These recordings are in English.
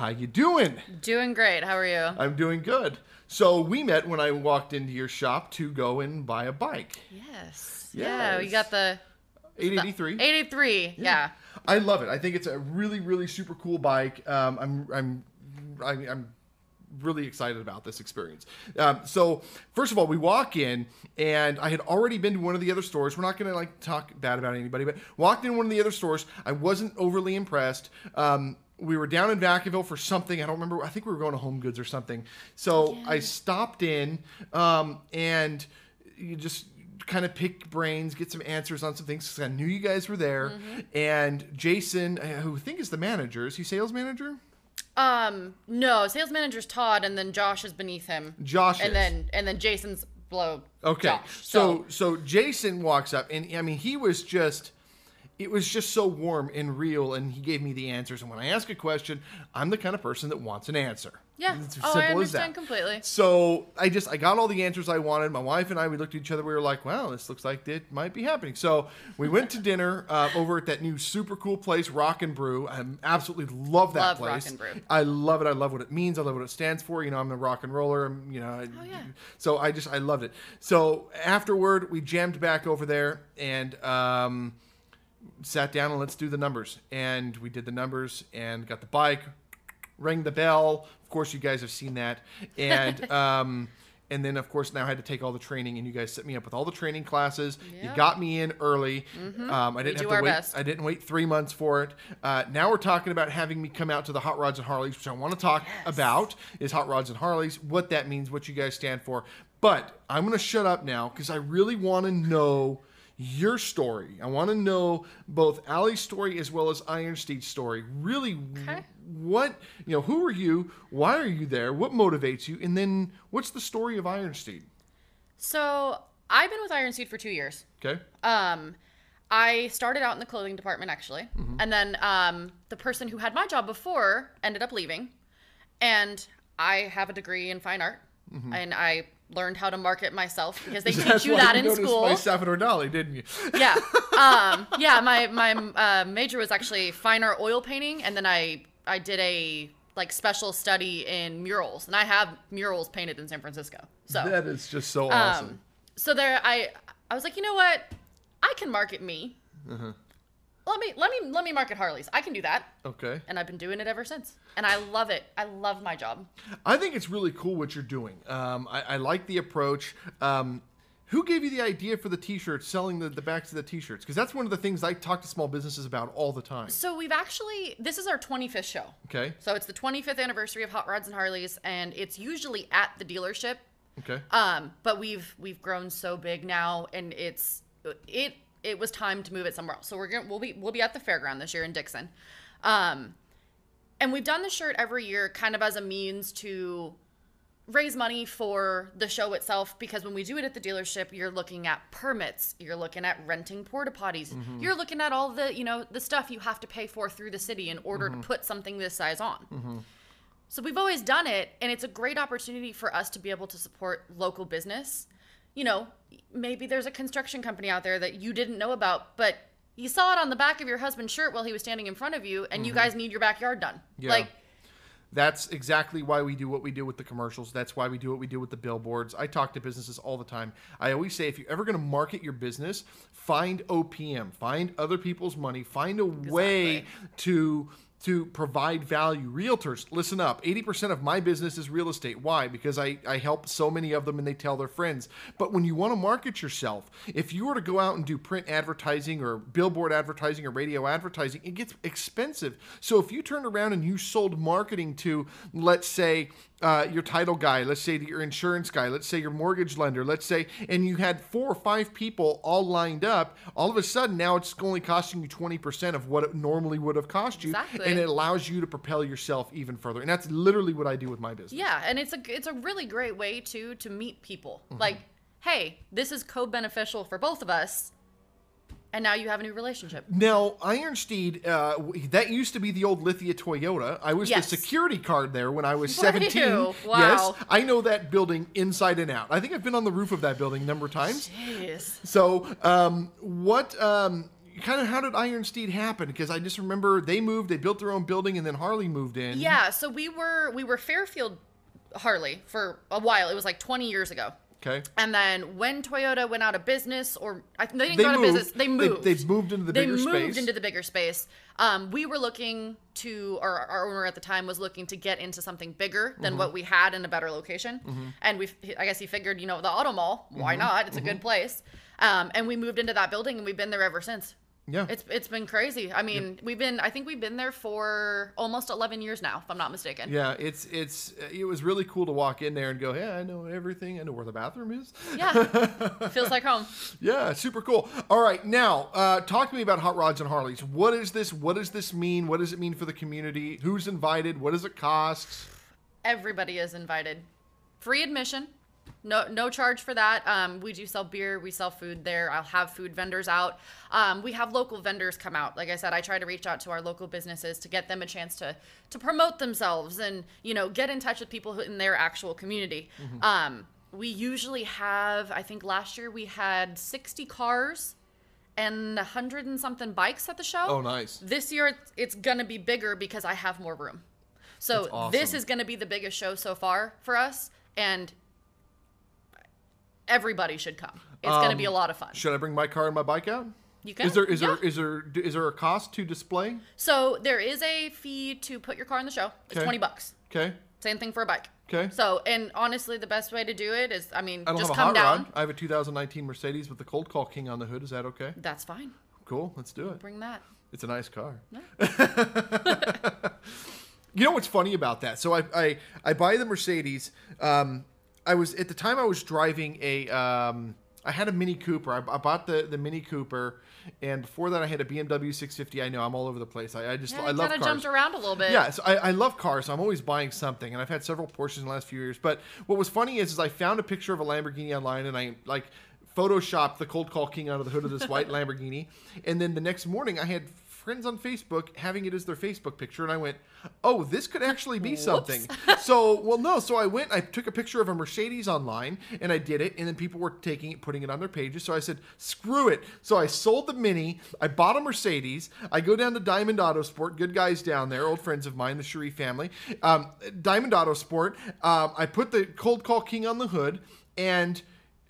how you doing? Doing great. How are you? I'm doing good. So we met when I walked into your shop to go and buy a bike. Yes. Yeah, we got the 883. 883. Yeah. I love it. I think it's a really, really super cool bike. Um, I'm, I'm, I'm, I'm really excited about this experience. Um, so first of all, we walk in, and I had already been to one of the other stores. We're not going to like talk bad about anybody, but walked in one of the other stores. I wasn't overly impressed. Um, we were down in Vacaville for something. I don't remember. I think we were going to Home Goods or something. So I stopped in, um, and you just kind of pick brains, get some answers on some things. 'cause I knew you guys were there, and Jason, uh, who I think is the manager, is he sales manager? Um, no, sales manager's Todd and then Josh is beneath him. Josh And is. then and then Jason's below Okay. Josh. So so Jason walks up and I mean he was just it was just so warm and real and he gave me the answers and when I ask a question, I'm the kind of person that wants an answer. Yeah. It's as Oh, I understand completely. So I just I got all the answers I wanted. My wife and I we looked at each other. We were like, "Wow, this looks like it might be happening." So we went to dinner uh, over at that new super cool place, Rock and Brew. I absolutely love that Love Rock place. and Brew. I love it. I love what it means. I love what it stands for. You know, I'm a rock and roller. I'm, you know, I- Oh, yeah. so I just I loved it. So afterward, we jammed back over there and um, sat down and let's do the numbers. And we did the numbers and got the bike, rang the bell. Of course, you guys have seen that. And um, and then of course now I had to take all the training, and you guys set me up with all the training classes. You got me in early. Um, I didn't do have to wait. best. I didn't wait three months for it. Uh, now we're talking about having me come out to the Hot Rods and Harleys, which I want to talk about is Hot Rods and Harleys, what that means, what you guys stand for. But I'm going to shut up now because I really want to know your story. I want to know both Allie's story as well as Ironsteed's story. Really, Okay. what you know? Who are you? Why are you there? What motivates you? And then what's the story of Ironsteed? So I've been with Ironsteed for two years. Okay. Um, I started out in the clothing department actually, Mm-hmm. and then um, the person who had my job before ended up leaving, and I have a degree in fine art, and I learned how to market myself because they. That's teach you that you in school. My Salvador Dali, didn't you? yeah, um, yeah. My my uh, major was actually fine art oil painting, and then I I did a like special study in murals, and I have murals painted in San Francisco. So That is just so awesome. um, so there, I I was like, you know what, I can market me. Uh-huh. Let me let me let me market Harleys. I can do that, okay. and I've been doing it ever since. And I love it. I love my job. I think it's really cool what you're doing. Um, I, I like the approach. Um, who gave you the idea for the T-shirts, selling the, the backs of the T-shirts? Because that's one of the things I talk to small businesses about all the time. So we've actually this is our 25th show. Okay. So it's the 25th anniversary of Hot Rods and Harleys, and it's usually at the dealership. Okay. Um, but we've we've grown so big now, and it's it it was time to move it somewhere else. So we're gonna we'll be we'll be at the fairground this year in Dixon, um, and we've done the shirt every year, kind of as a means to raise money for the show itself because when we do it at the dealership you're looking at permits you're looking at renting porta potties mm-hmm. you're looking at all the you know the stuff you have to pay for through the city in order to mm-hmm. put something this size on. Mm-hmm. So we've always done it, and it's a great opportunity for us to be able to support local business. You know, maybe there's a construction company out there that you didn't know about, but you saw it on the back of your husband's shirt while he was standing in front of you, and you mm-hmm. guys need your backyard done. Yeah. Like, That's exactly why we do what we do with the commercials. That's why we do what we do with the billboards. I talk to businesses all the time. I always say if you're ever going to market your business, find OPM, find other people's money, find a way to to provide value. Realtors, listen up. 80% of my business is real estate. Why? Because I, I help so many of them and they tell their friends. But when you want to market yourself, if you were to go out and do print advertising or billboard advertising or radio advertising, it gets expensive. So if you turned around and you sold marketing to, let's say, uh, your title guy, let's say your insurance guy, let's say your mortgage lender, let's say, and you had four or five people all lined up, all of a sudden now it's only costing you 20% of what it normally would have cost you. Exactly. And it allows you to propel yourself even further. And that's literally what I do with my business. yeah, and it's a it's a really great way to to meet people. Mm-hmm. Like, hey, this is co-beneficial for both of us, and now you have a new relationship. Now, Ironsteed, uh, that used to be the old Lithia Toyota. I was Yes. the security card there when I was 17. you? Yes, I know that building inside and out. I think I've been on the roof of that building a number of times. Jeez. So, um, what? Um, kind of how did Iron Steed happen? Because I just remember they moved, they built their own building, and then Harley moved in. Yeah, so we were we were Fairfield Harley for a while. It was like 20 years ago. Okay. And then when Toyota went out of business, or I think they didn't They go out of business, they They- moved. they moved into the they bigger moved space. into the bigger space. Um, we were looking to, or our owner at the time was looking to get into something bigger than Mm-hmm. what we had in a better location. And we, I guess he figured, you know, the auto mall, why Mm-hmm. not? It's a good place. Um, and we moved into that building, and we've been there ever since. Yeah. It's it's been crazy. I mean, we've been I think we've been there for almost 11 years now, if I'm not mistaken. yeah, it's it's it was really cool to walk in there and go, yeah, I know everything. I know where the bathroom is. Yeah. Feels like home. Yeah, super cool. All right, now uh, talk to me about Hot Rods and Harleys. What is this? What does this mean? What does it mean for the community? Who's invited? What does it cost? Everybody is invited. Free admission. No no charge for that. Um, we do sell beer, we sell food there. I'll have food vendors out. Um, we have local vendors come out. Like I said, I try to reach out to our local businesses to get them a chance to to promote themselves and you know get in touch with people in their actual community. Um, we usually have. I think last year we had 60 cars and a hundred and something bikes at the show. Oh, nice. This year it's, it's gonna be bigger because I have more room. So awesome. this is gonna be the biggest show so far for us, and everybody should come. It's gonna be a lot of fun. Should I bring my car and my bike out? You can. Is there is yeah. there is there is there a cost to display? So there is a fee to put your car in the show. It's Okay. twenty bucks. Okay. Same thing for a bike. Okay. So and honestly, the best way to do it is, I mean, I just have a come down. rod. I have a 2019 Mercedes with the Cold Call King on the hood. Is that okay? That's fine. Cool. Let's do it. Bring that. It's a nice car. you know what's funny about that? So I I, I buy the Mercedes. Um, I was at the time I was driving a um, I had a Mini Cooper. I, I bought the the Mini Cooper, and before that I had a BMW 650. I know I'm all over the place. I, I just Yeah, I love kind of cars. jumped around a little bit. Yeah, so I, I love cars, so I'm always buying something, and I've had several Porsches in the last few years. But what was funny is, is I found a picture of a Lamborghini online, and I like photoshopped the Cold Call King out of the hood of this white Lamborghini, and then the next morning I had friends on Facebook having it as their Facebook picture, and I went, "Oh, this could actually be something." so, well, no, so I went, I took a picture of a Mercedes online, and I did it, and then people were taking it, putting it on their pages. So I said, "Screw it!" So I sold the Mini, I bought a Mercedes, I go down to Diamond Auto Sport, good guys down there, old friends of mine, the Cherie family, um, Diamond Auto Sport. Um, I put the Cold Call King on the hood, and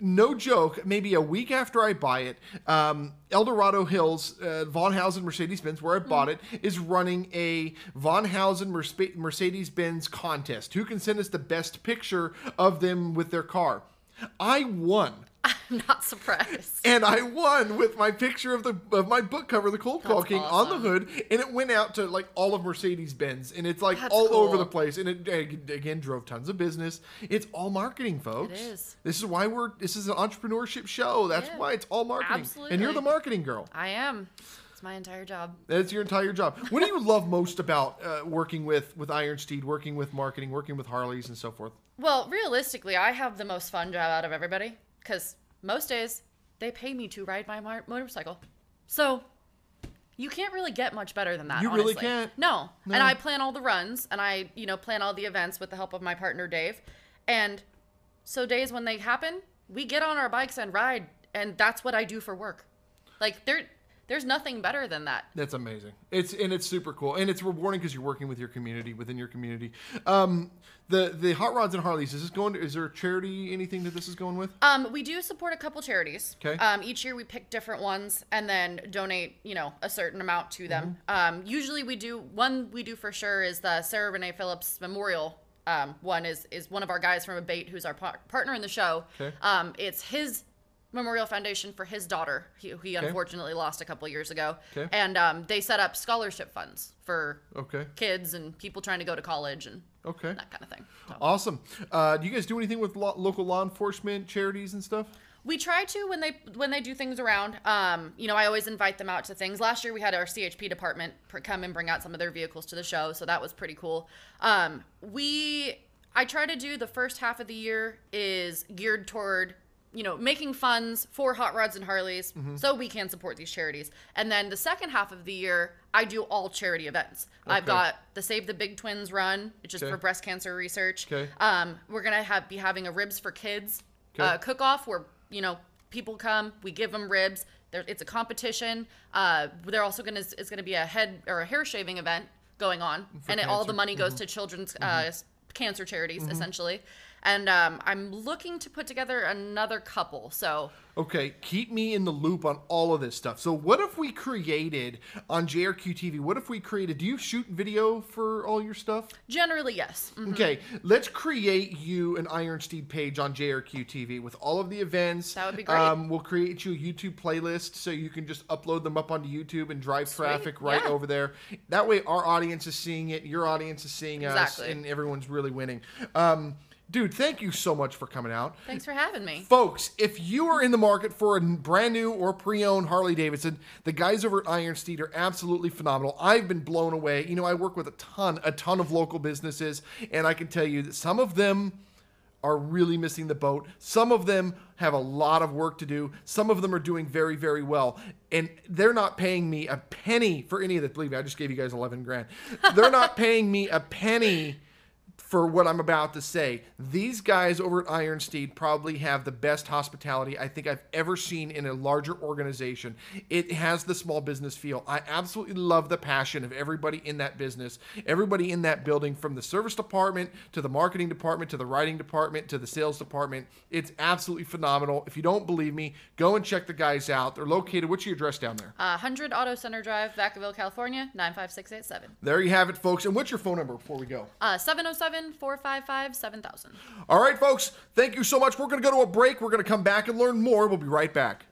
no joke, maybe a week after I buy it, um, El Dorado Hills, uh, Von Housen Mercedes Benz, where I bought it, is running a Von Housen Mercedes Benz contest. Who can send us the best picture of them with their car? I won. I'm not surprised. And I won with my picture of the of my book cover, The Cold Call That's King, on the hood, and it went out to like all of Mercedes Benz, and it's like That's all over the place, and it again drove tons of business. It's all marketing, folks. is. This is why we're. This is an entrepreneurship show. That's Yeah. why it's all marketing. Absolutely. And you're the marketing girl. I am. It's my entire job. That's your entire job. What do you love most about uh, working with with Iron Steed, working with marketing, working with Harleys, and so forth? Well, realistically, I have the most fun job out of everybody because most days they pay me to ride my mar- motorcycle. So you can't really get much better than that. You really honestly. can't. No. No. And I plan all the runs and I, you know, plan all the events with the help of my partner Dave. And so days when they happen, we get on our bikes and ride, and that's what I do for work. Like there, there's nothing better than that. That's amazing. It's and it's super cool, and it's rewarding because you're working with your community within your community. Um, the the hot rods and Harleys is this going? To, is there a charity anything that this is going with? Um, we do support a couple charities. 'Kay. Um, each year we pick different ones and then donate, you know, a certain amount to them. Mm-hmm. Um, usually we do one we do for sure is the Sarah Renee Phillips Memorial. Um, one is is one of our guys from Abate who's our par- partner in the show. 'Kay. Um, it's his memorial foundation for his daughter, he, who he unfortunately lost a couple years ago. 'Kay. And um, they set up scholarship funds for Okay. kids and people trying to go to college and Okay. that kind of thing. So. Awesome. Uh, do you guys do anything with lo- local law enforcement charities and stuff? We try to when they when they do things around. Um, you know, I always invite them out to things. Last year we had our CHP department pr- come and bring out some of their vehicles to the show, so that was pretty cool. Um, we I try to do the first half of the year is geared toward you know making funds for hot rods and Harleys so we can support these charities. And then the second half of the year I do all charity events. I've got the Save the Big Twins run, which is Okay. for breast cancer research. Okay. Um, we're gonna have be having a ribs for kids Okay. uh, cook off where you know people come, we give them ribs. There, it's a competition. Uh, they're also gonna it's gonna be a head or a hair shaving event going on, and it, all the money goes to children's uh, cancer charities essentially. And um, I'm looking to put together another couple. So Okay, keep me in the loop on all of this stuff. So, what if we created on JRQ TV? What if we created? Do you shoot video for all your stuff? generally, yes. Mhm. Okay, let's create you an Iron Steed page on JRQ TV with all of the events. That would be great. Um, we'll create you a YouTube playlist so you can just upload them up onto YouTube and drive traffic right yeah. over there. That way, our audience is seeing it, your audience is seeing us, Exactly. and everyone's really winning. Um, dude, thank you so much for coming out. Thanks for having me. Folks, if you are in the market for a brand new or pre-owned Harley Davidson, the guys over at Iron Steed are absolutely phenomenal. I've been blown away. You know, I work with a ton, a ton of local businesses, and I can tell you that some of them are really missing the boat. Some of them have a lot of work to do. Some of them are doing very, very well. And they're not paying me a penny for any of this. Believe me, I just gave you guys 11 grand. They're not paying me a penny for what I'm about to say. These guys over at Iron Steed probably have the best hospitality I think I've ever seen in a larger organization. It has the small business feel. I absolutely love the passion of everybody in that business, everybody in that building, from the service department to the marketing department to the writing department to the sales department. It's absolutely phenomenal. If you don't believe me, go and check the guys out. They're located, what's your address down there? Uh, 100 Auto Center Drive, Vacaville, California, 95687. There you have it, folks. And what's your phone number before we go? Uh, 707 455 7000. All right, folks, thank you so much. We're going to go to a break. We're going to come back and learn more. We'll be right back.